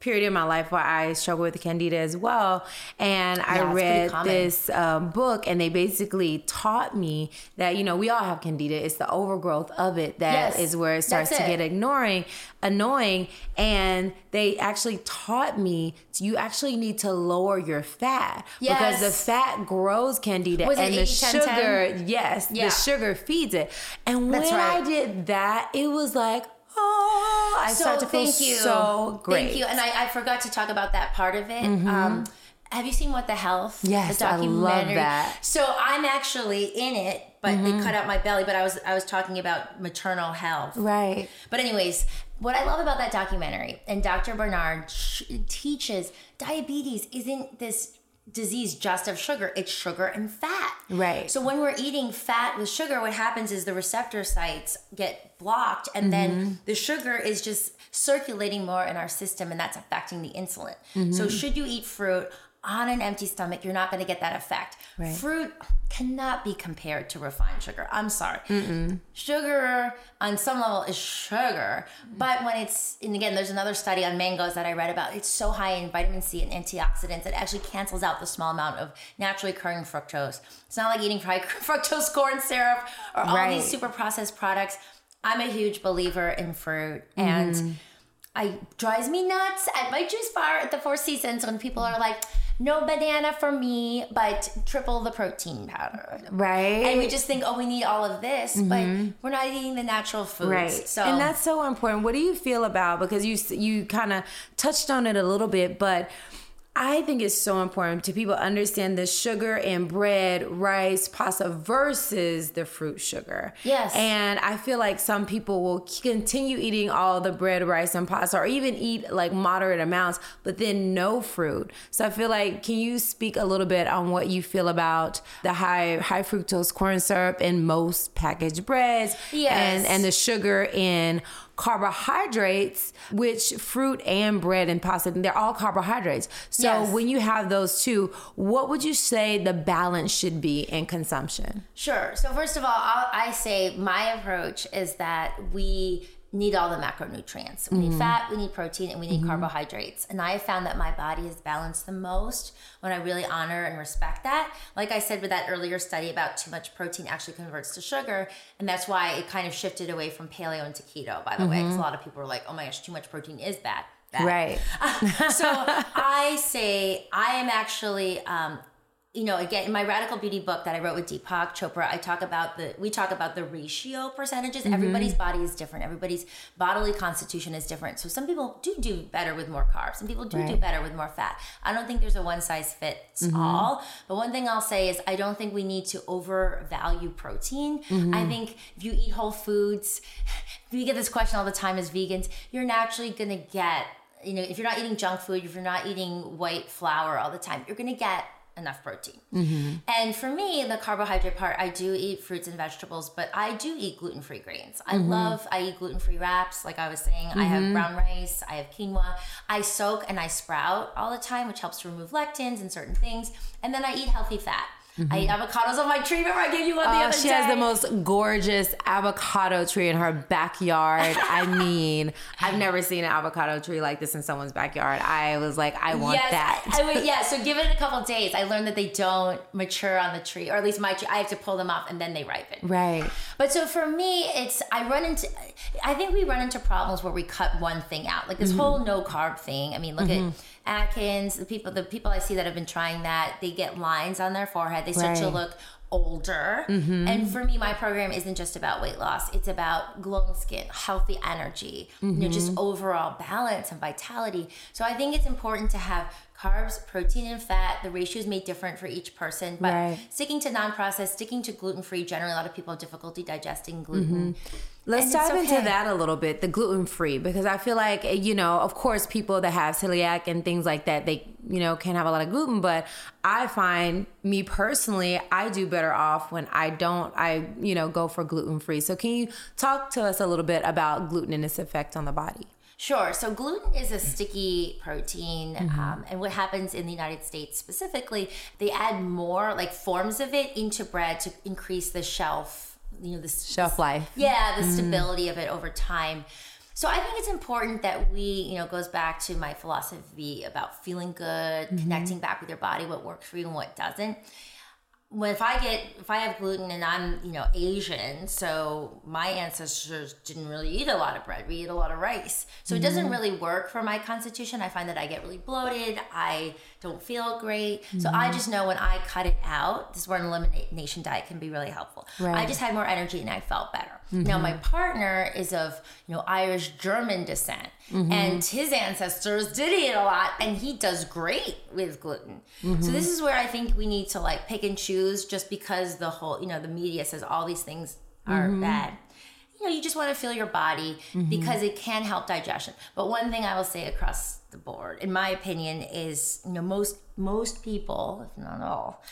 period in my life where I struggled with candida as well. And yeah, I read this um, book, and they basically taught me that, you know, we all have candida. It's the overgrowth of it that yes, is where it starts to get ignoring, annoying. And they actually taught me you actually need to lower your fat yes. because the fat grows candida Was and the 80, sugar, 10, 10? yes, yeah. the sugar feeds it. And when right. I did that, it was like, oh, I so start to feel you. so great. Thank you. And I, I, forgot to talk about that part of it. Mm-hmm. Um, have you seen What the Health? Yes, the documentary? I love that. So I'm actually in it, but mm-hmm. they cut out my belly. But I was I was talking about maternal health, right? But anyways, what I love about that documentary and Dr. Barnard teaches diabetes isn't this disease just of sugar it's sugar and fat right so when we're eating fat with sugar what happens is the receptor sites get blocked and mm-hmm. then the sugar is just circulating more in our system and that's affecting the insulin mm-hmm. so should you eat fruit on an empty stomach, you're not going to get that effect. Right. Fruit cannot be compared to refined sugar. I'm sorry. Mm-mm. Sugar on some level is sugar, but when it's, and again, there's another study on mangoes that I read about. It's so high in vitamin C and antioxidants, it actually cancels out the small amount of naturally occurring fructose. It's not like eating high fructose corn syrup or all right. these super processed products. I'm a huge believer in fruit and. Mm-hmm. I drives me nuts at my juice bar at the Four Seasons when people are like, no banana for me, but triple the protein powder. Right. And we just think, oh, we need all of this, mm-hmm. but we're not eating the natural foods. Right. So And that's so important. What do you feel about because you you kind of touched on it a little bit, but I think it's so important to people understand the sugar and bread, rice, pasta versus the fruit sugar. Yes. And I feel like some people will continue eating all the bread, rice, and pasta, or even eat like moderate amounts, but then no fruit. So I feel like, can you speak a little bit on what you feel about the high high fructose corn syrup in most packaged breads, yes. and and the sugar in carbohydrates, which fruit and bread and pasta, they're all carbohydrates. So yes. when you have those two, what would you say the balance should be in consumption? Sure. So first of all, I'll, I say my approach is that we need all the macronutrients. We need mm-hmm. fat, we need protein, and we need mm-hmm. carbohydrates. And I have found that my body is balanced the most when I really honor and respect that. Like I said with that earlier study about too much protein actually converts to sugar. And that's why it kind of shifted away from paleo into keto, by the mm-hmm. way, because a lot of people are like, oh my gosh, too much protein is bad. bad. Right. so I say I am actually um, you know, again, in my Radical Beauty book that I wrote with Deepak Chopra, I talk about the we talk about the ratio percentages. Mm-hmm. Everybody's body is different. Everybody's bodily constitution is different. So some people do do better with more carbs. Some people do right. do better with more fat. I don't think there's a one size fits mm-hmm. all. But one thing I'll say is I don't think we need to overvalue protein. Mm-hmm. I think if you eat whole foods, we get this question all the time as vegans, you're naturally gonna get you know, if you're not eating junk food, if you're not eating white flour all the time, you're gonna get enough protein. Mm-hmm. And for me, the carbohydrate part, I do eat fruits and vegetables, but I do eat gluten free grains. I mm-hmm. love, I eat gluten free wraps, like I was saying. Mm-hmm. I have mm-hmm. brown rice, I have quinoa. I soak and I sprout all the time, which helps to remove lectins and certain things. And then I eat healthy fat. Mm-hmm. I eat avocados on my tree. Remember, I gave you one the oh, other she day. has the most gorgeous avocado tree in her backyard. I mean, I've never seen an avocado tree like this in someone's backyard. I was like, I want yes, that. I, I would, yeah. So give it a couple days. I learned that they don't mature on the tree, or at least my tree. I have to pull them off and then they ripen. Right. But so for me, it's I run into. I think we run into problems where we cut one thing out, like this mm-hmm. whole no carb thing. I mean, look mm-hmm. at Atkins, the people the people I see that have been trying that, they get lines on their forehead. They start right. to look older. Mm-hmm. And for me, my program isn't just about weight loss. It's about glowing skin, healthy energy, mm-hmm. you know, just mm-hmm. overall balance and vitality. So I think it's important to have carbs, protein, and fat. The ratios may different for each person, but right. sticking to non-processed, sticking to gluten-free. Generally, a lot of people have difficulty digesting gluten. Mm-hmm. Let's dive okay. into that a little bit, the gluten free, because I feel like, you know, of course, people that have celiac and things like that, they, you know, can have a lot of gluten, but I find me personally, I do better off when I don't, I, you know, go for gluten free. So can you talk to us a little bit about gluten and its effect on the body? Sure. So gluten is a sticky protein, mm-hmm. um, and what happens in the United States specifically, they add more like forms of it into bread to increase the shelf, you know, the shelf life. Yeah, the mm-hmm. stability of it over time. So I think it's important that we, you know, goes back to my philosophy about feeling good, mm-hmm. connecting back with your body, what works for you and what doesn't when if I get if I have gluten and I'm you know Asian, so my ancestors didn't really eat a lot of bread. We eat a lot of rice, so mm-hmm. it doesn't mm-hmm. really work for my constitution. I find that I get really bloated. I don't feel great. Mm-hmm. So I mm-hmm. just know when I cut it out, this is where an elimination diet can be really helpful. Right. I just had more energy and I felt better. Mm-hmm. Now my partner is of you know Irish German descent. Mm-hmm. And his ancestors did eat a lot, and he does great with gluten. Mm-hmm. So this is where I think we need to like pick and choose, just because the whole you know the media says all these things are mm-hmm. bad. You know, you just want to feel your body mm-hmm. because it can help digestion. But one thing I will say across the board, in my opinion, is you know most most people, if not all,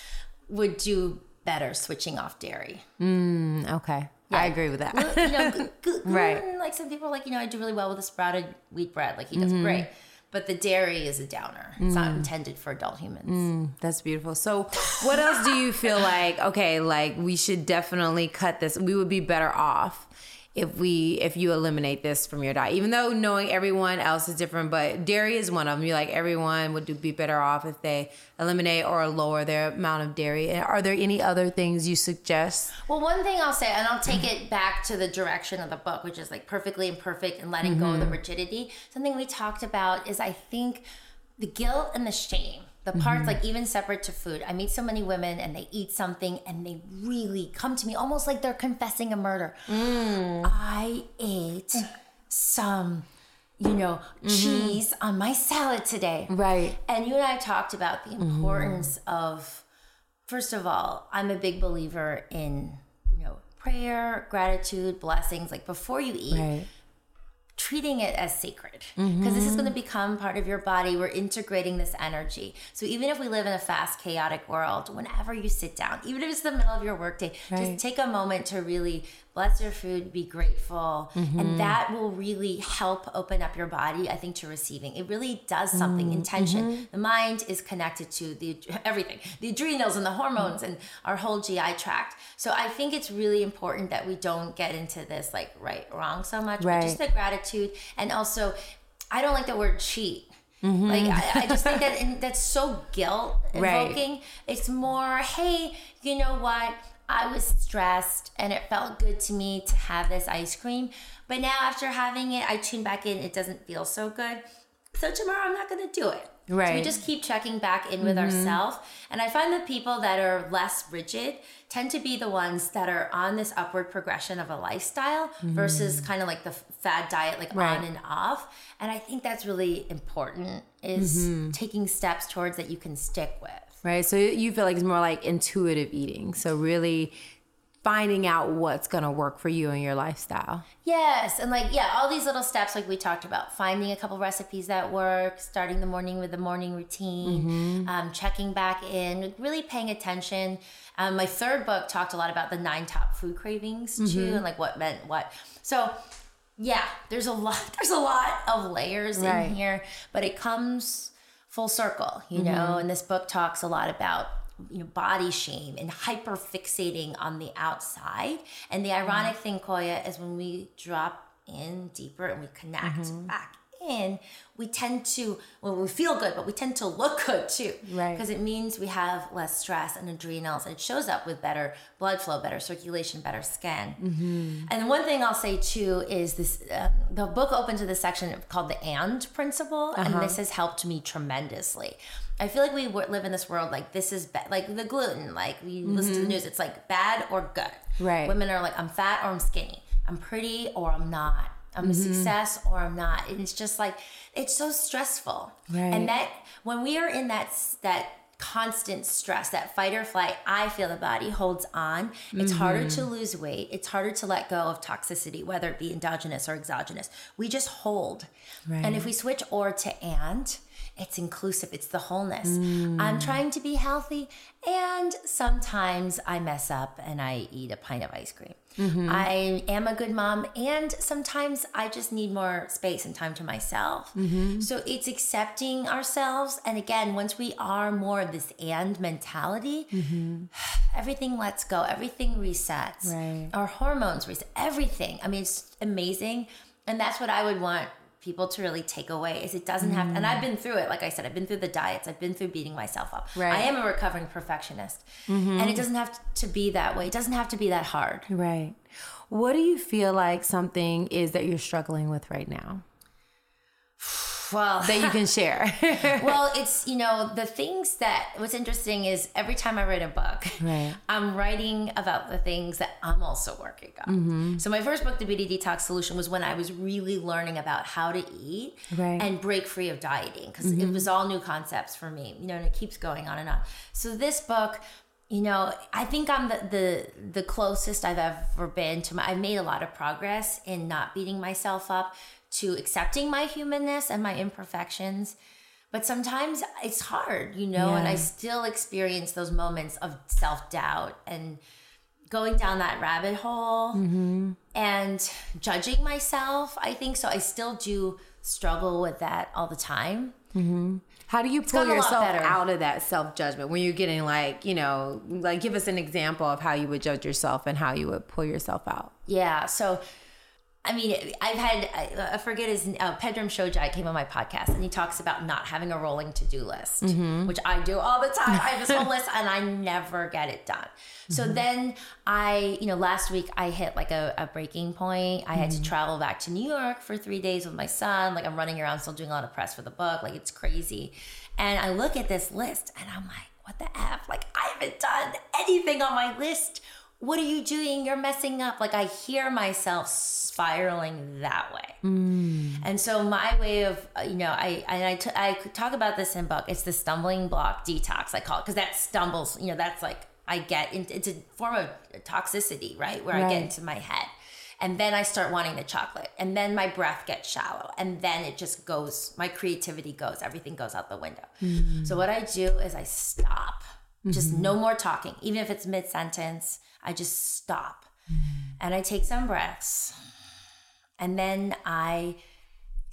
would do better switching off dairy. Mm, okay. Yeah. I agree with that. you know, right. Like some people, are like you know, I do really well with the sprouted wheat bread. Like he does mm-hmm. great. But the dairy is a downer. It's mm. not intended for adult humans. Mm, that's beautiful. So, what else do you feel like? Okay, like we should definitely cut this. We would be better off if we if you eliminate this from your diet. Even though knowing everyone else is different but dairy is one of them. You like everyone would do, be better off if they eliminate or lower their amount of dairy. Are there any other things you suggest? Well one thing i'll say and i'll take it back to the direction of the book which is like perfectly imperfect and letting mm-hmm. go of the mm-hmm. rigidity. Something we talked about is i think the guilt and the shame the parts mm-hmm. like even separate to food i meet so many women and they eat something and they really come to me almost like they're confessing a murder mm. i ate some you know mm-hmm. cheese on my salad today right and you and i talked about the mm-hmm. importance mm. of first of all i'm a big believer in you know prayer gratitude blessings like before you eat right treating it as sacred because mm-hmm. this is going to become part of your body. We're integrating this energy. So even if we live in a fast, chaotic world, whenever you sit down, even if it's the middle of your workday, right. just take a moment to really bless your food, be grateful. Mm-hmm. And that will really help open up your body, I think, to receiving. It really does something. Mm-hmm. Intention. Mm-hmm. The mind is connected to the everything, the adrenals and the hormones and our whole GI tract. So I think it's really important that we don't get into this like right, wrong so much, right. but just the gratitude. And also, I don't like the word cheat. Mm-hmm. Like I, I, just think that that's so guilt evoking. Right. It's more, hey, you know what? I was stressed and it felt good to me to have this ice cream. But now after having it, I tune back in, it doesn't feel so good. So tomorrow I'm not gonna do it. Right. So we just keep checking back in with mm-hmm. ourselves. And I find that people that are less rigid tend to be the ones that are on this upward progression of a lifestyle mm-hmm. versus kind of like the fad diet, like right. on and off. And I think that's really important is mm-hmm. taking steps towards that you can stick with. Right. So you feel like it's more like intuitive eating. So really finding out what's going to work for you and your lifestyle. Yes. And like, yeah, all these little steps, like we talked about, finding a couple recipes that work, starting the morning with the morning routine, mm-hmm. um, checking back in, really paying attention. Um, my third book talked a lot about the nine top food cravings too, mm-hmm. and like what meant what. So, yeah, there's a lot, there's a lot of layers right. in here, but it comes full circle, you mm-hmm. know, and this book talks a lot about you know, body shame and hyper fixating on the outside. And the ironic mm-hmm. thing, Koya, is when we drop in deeper and we connect mm-hmm. back in, we tend to, well, we feel good, but we tend to look good too. Right. Because it means we have less stress and adrenals, and it shows up with better blood flow, better circulation, better skin. Mm-hmm. And one thing I'll say too is this uh, the book opens with a section called the AND principle, uh-huh. and this has helped me tremendously. I feel like we live in this world like this is bad, like the gluten. Like we mm-hmm. listen to the mm-hmm. news, it's like bad or good. Right. Women are like, I'm fat or I'm skinny. I'm pretty or I'm not. I'm mm-hmm. a success or I'm not. And it's just like it's so stressful. Right. And that when we are in that that constant stress, that fight or flight, I feel the body holds on. It's mm-hmm. harder to lose weight. It's harder to let go of toxicity, whether it be endogenous or exogenous. We just hold. Right. And if we switch or to and, it's inclusive, it's the wholeness. Mm. I'm trying to be healthy, and sometimes I mess up and I eat a pint of ice cream. Mm-hmm. I am a good mom, and sometimes I just need more space and time to myself. Mm-hmm. So it's accepting ourselves. And again, once we are more of this and mentality, mm-hmm. everything lets go, everything resets. Right. Our hormones reset, everything. I mean, it's amazing. And that's what I would want people to really take away is it doesn't have and I've mm. been through it like I said I've been through the diets I've been through beating myself up right. I am a recovering perfectionist mm-hmm. and it doesn't have to be that way it doesn't have to be that hard right what do you feel like something is that you're struggling with right now well that you can share well it's you know the things that what's interesting is every time i write a book right. i'm writing about the things that i'm also working on mm-hmm. so my first book the beauty detox solution was when i was really learning about how to eat right. and break free of dieting because mm-hmm. it was all new concepts for me you know and it keeps going on and on so this book you know i think i'm the, the the closest i've ever been to my i've made a lot of progress in not beating myself up to accepting my humanness and my imperfections. But sometimes it's hard, you know, yeah. and I still experience those moments of self doubt and going down that rabbit hole mm-hmm. and judging myself. I think so. I still do struggle with that all the time. Mm-hmm. How do you pull yourself out of that self judgment when you're getting like, you know, like give us an example of how you would judge yourself and how you would pull yourself out? Yeah. So I mean, I've had, I forget his, uh, Pedram Shojai came on my podcast and he talks about not having a rolling to do list, mm-hmm. which I do all the time. I have this whole list and I never get it done. So mm-hmm. then I, you know, last week I hit like a, a breaking point. I mm-hmm. had to mm-hmm. travel back to New York for three days with my son. Like I'm running around still doing a lot of press for the book. Like it's crazy. And I look at this list and I'm like, what the F? Like I haven't done anything on my list what are you doing? You're messing up. Like I hear myself spiraling that way. Mm. And so my way of, uh, you know, I, and I, t- I talk about this in book. It's the stumbling block detox. I call it because that stumbles, you know, that's like, I get into, it's a form of toxicity, right? Where right. I get into my head. And then I start wanting the chocolate. And then my breath gets shallow. And then it just goes, my creativity goes, everything goes out the window. Mm. So what I do is I stop. Mm-hmm. Just no more talking, even if it's mid sentence I just stop mm-hmm. and I take some breaths. And then I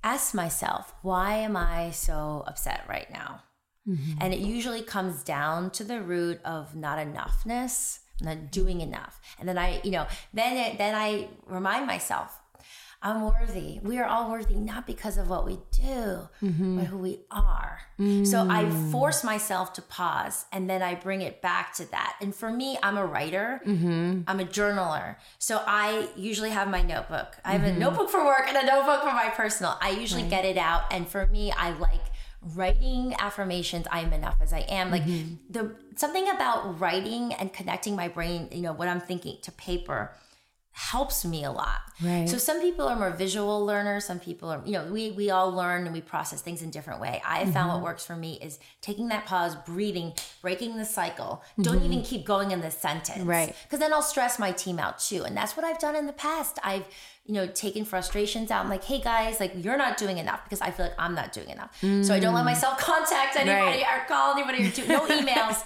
ask myself, why am I so upset right now? Mm-hmm. And it usually comes down to the root of not enoughness, not doing enough. And then I, you know, then it, then I remind myself, I'm worthy. We are all worthy, not because of what we do, mm-hmm. but who we are. Mm. So I mm. force myself to pause and then I bring it back to that. And for me, I'm a writer, mm-hmm. I'm a journaler. So I usually have my notebook. I have mm-hmm. a notebook for work and a notebook for my personal. I usually right. get it out. And for me, I like writing affirmations i am enough as i am like mm-hmm. the something about writing and connecting my brain you know what i'm thinking to paper helps me a lot. Right. So some people are more visual learners. Some people are, you know, we we all learn and we process things in different way. I mm-hmm. found what works for me is taking that pause, breathing, breaking the cycle. Mm-hmm. Don't even keep going in this sentence. Right. Because then I'll stress my team out too. And that's what I've done in the past. I've you know, taken frustrations out. I'm like, hey guys, like you're not doing enough because I feel like I'm not doing enough. Mm. So I don't let mm. myself contact anybody right. or call anybody or do no emails.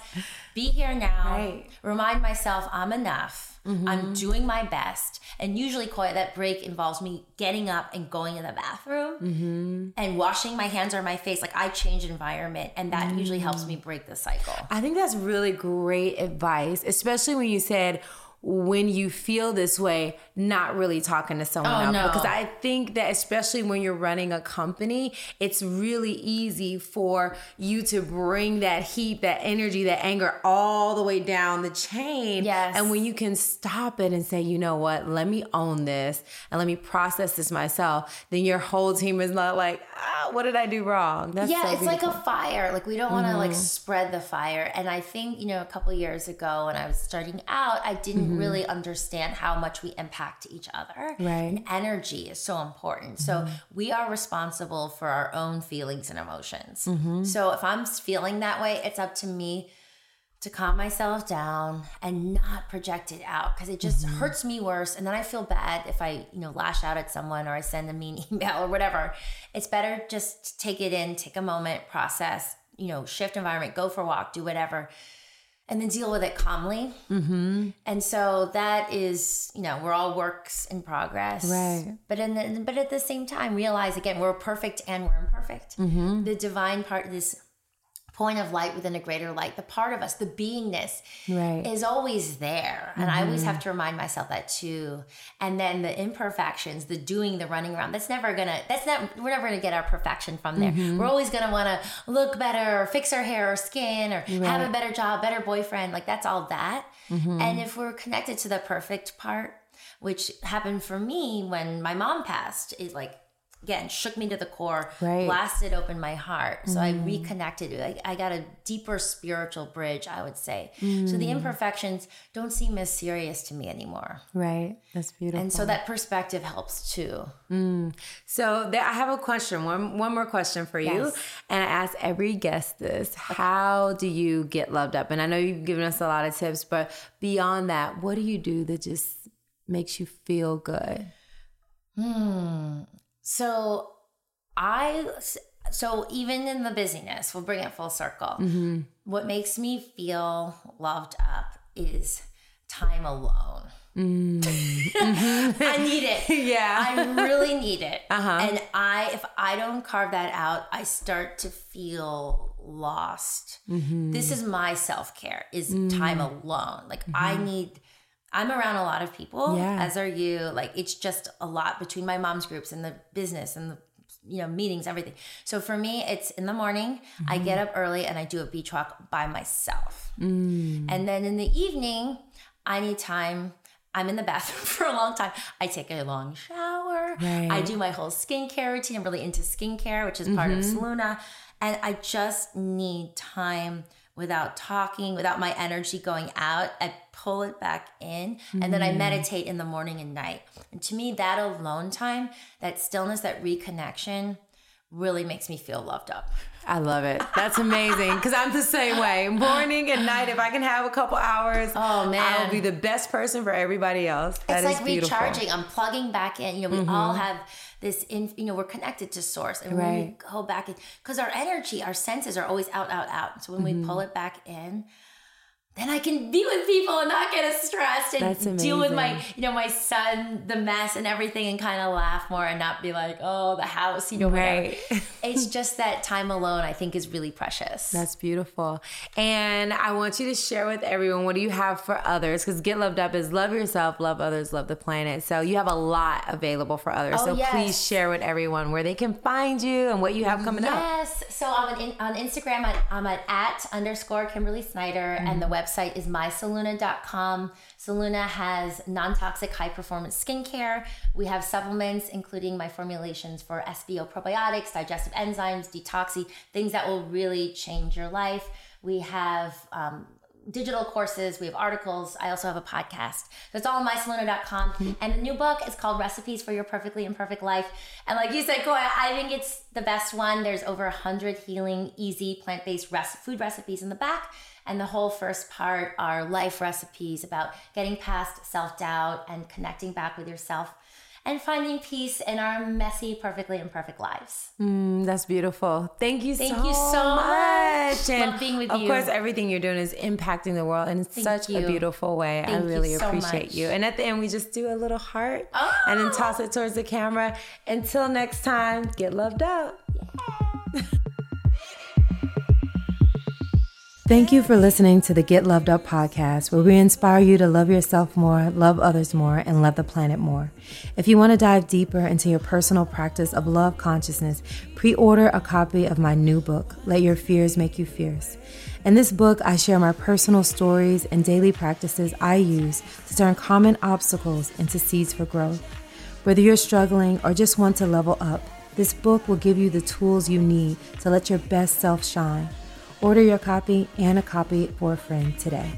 Be here now. Right. Remind myself I'm enough Mm-hmm. I'm doing my best. And usually, quiet that break involves me getting up and going in the bathroom mm-hmm. and washing my hands or my face. Like I change environment, and that mm-hmm. usually helps me break the cycle. I think that's really great advice, especially when you said, when you feel this way, not really talking to someone oh, else. No. Because I think that especially when you're running a company, it's really easy for you to bring that heat, that energy, that anger all the way down the chain. Yes. And when you can stop it and say, you know what, let me own this and let me process this myself, then your whole team is not like, ah, what did I do wrong? That's yeah, so it's like a fire. Like we don't want to mm-hmm. like spread the fire. And I think, you know, a couple years ago when I was starting out, I didn't mm-hmm. Really understand how much we impact each other. Right. And energy is so important. Mm-hmm. So we are responsible for our own feelings and emotions. Mm-hmm. So if I'm feeling that way, it's up to me to calm myself down and not project it out because it just mm-hmm. hurts me worse and then i feel bad if i you know lash out at someone or i send a mean email or whatever it's better just take it in take a moment process you know shift environment go for a walk do whatever and then deal with it calmly. Mm-hmm. And so that is, you know, we're all works in progress, right? But in the, but at the same time, realize again we're perfect and we're imperfect. Mm-hmm. The divine part, this point of light within a greater light, the part of us, the beingness right. is always there. And mm-hmm. I always have mm-hmm. to remind myself that too. And then the imperfections, the doing, the running around, that's never gonna, that's not, we're never gonna get our perfection from there. Mm-hmm. We're always gonna wanna look better or fix our hair or skin or right. have a better job, better boyfriend. Like that's all that. Mm-hmm. And if we're connected to the perfect part, which happened for me when my mom passed, is like again shook me to the core right. blasted open my heart so mm. i reconnected I, I, got a deeper spiritual bridge i would say mm. so the mm. imperfections don't seem as serious to me anymore right that's beautiful and so that perspective helps too mm. so there, i have a question one, one more question for you yes. and i ask every guest this okay. how do you get loved up and i know you've given us a lot of tips but beyond that what do you do that just makes you feel good Hmm. So I so even in the busyness, we'll bring it full circle. Mm-hmm. What makes me feel loved up is time alone. Mm-hmm. I need it. Yeah. I really need it. Uh-huh. And I if I don't carve that out, I start to feel lost. Mm-hmm. This is my self-care is mm. time alone. Like I mm-hmm. need I'm around a lot of people, yeah. as are you. Like it's just a lot between my mom's groups and the business and the you know meetings, everything. So for me, it's in the morning. Mm-hmm. I get up early and I do a beach walk by myself, mm. and then in the evening, I need time. I'm in the bathroom for a long time. I take a long shower. Right. I do my whole skincare routine. I'm really into skincare, which is part mm-hmm. of Solluna. And I just need time without talking, without my energy going out. I pull it back in mm-hmm. and then I mm. meditate in the morning and night. And to me, that alone time, that stillness, that reconnection really makes me feel loved up. I love it. That's amazing because I'm the same way. Morning and night, if I can have a couple hours, oh man, I'll be the best person for everybody else. That it's like beautiful. recharging. I'm plugging back in. You know, we mm-hmm. all have this in you know we're connected to source and right. when we go back in because our energy our senses are always out out out so when mm-hmm. we pull it back in then I can be with people and not get as stressed and deal with my, you know, my son, the mess and everything and kind of laugh more and not be like, oh, the house, you know, right. it's just that time alone I think is really precious. That's beautiful. And I want you to share with everyone what do you have for others? Because Get Loved Up is love yourself, love others, love the planet. So you have a lot available for others. Oh, so yes. please share with everyone where they can find you and what you have coming yes. up. Yes. So I'm on, on Instagram, I'm at, at underscore Kimberly Snyder mm-hmm. and the web website is mysolluna.com. Solluna has non toxic, high performance skincare. We have supplements, including my formulations for SBO probiotics, digestive enzymes, detoxy, things that will really change your life. We have um, digital courses, we have articles. I also have a podcast. That's all on mysolluna.com. Mm-hmm. And the new book is called Recipes for Your Perfectly Imperfect Life. And like you said, Koya, I think it's the best one. There's over 100 healing, easy, plant based food recipes in the back. And the whole first part are life recipes about getting past self doubt and connecting back with yourself and finding peace in our messy, perfectly imperfect lives. Mm, that's beautiful. Thank you Thank so you so much. And Love being with of you. Of course, everything you're doing is impacting the world in Thank such you. a beautiful way. Thank I really you so appreciate much. you. And at the end, we just do a little heart Oh. and then toss it towards the camera. Until next time, get loved up. Thank you for listening to the Get Loved Up podcast, where we inspire you to love yourself more, love others more, and love the planet more. If you want to dive deeper into your personal practice of love consciousness, pre order a copy of my new book, Let Your Fears Make You Fierce. In this book, I share my personal stories and daily practices I use to turn common obstacles into seeds for growth. Whether you're struggling or just want to level up, this book will give you the tools you need to let your best self shine. Order your copy and a copy for a friend today.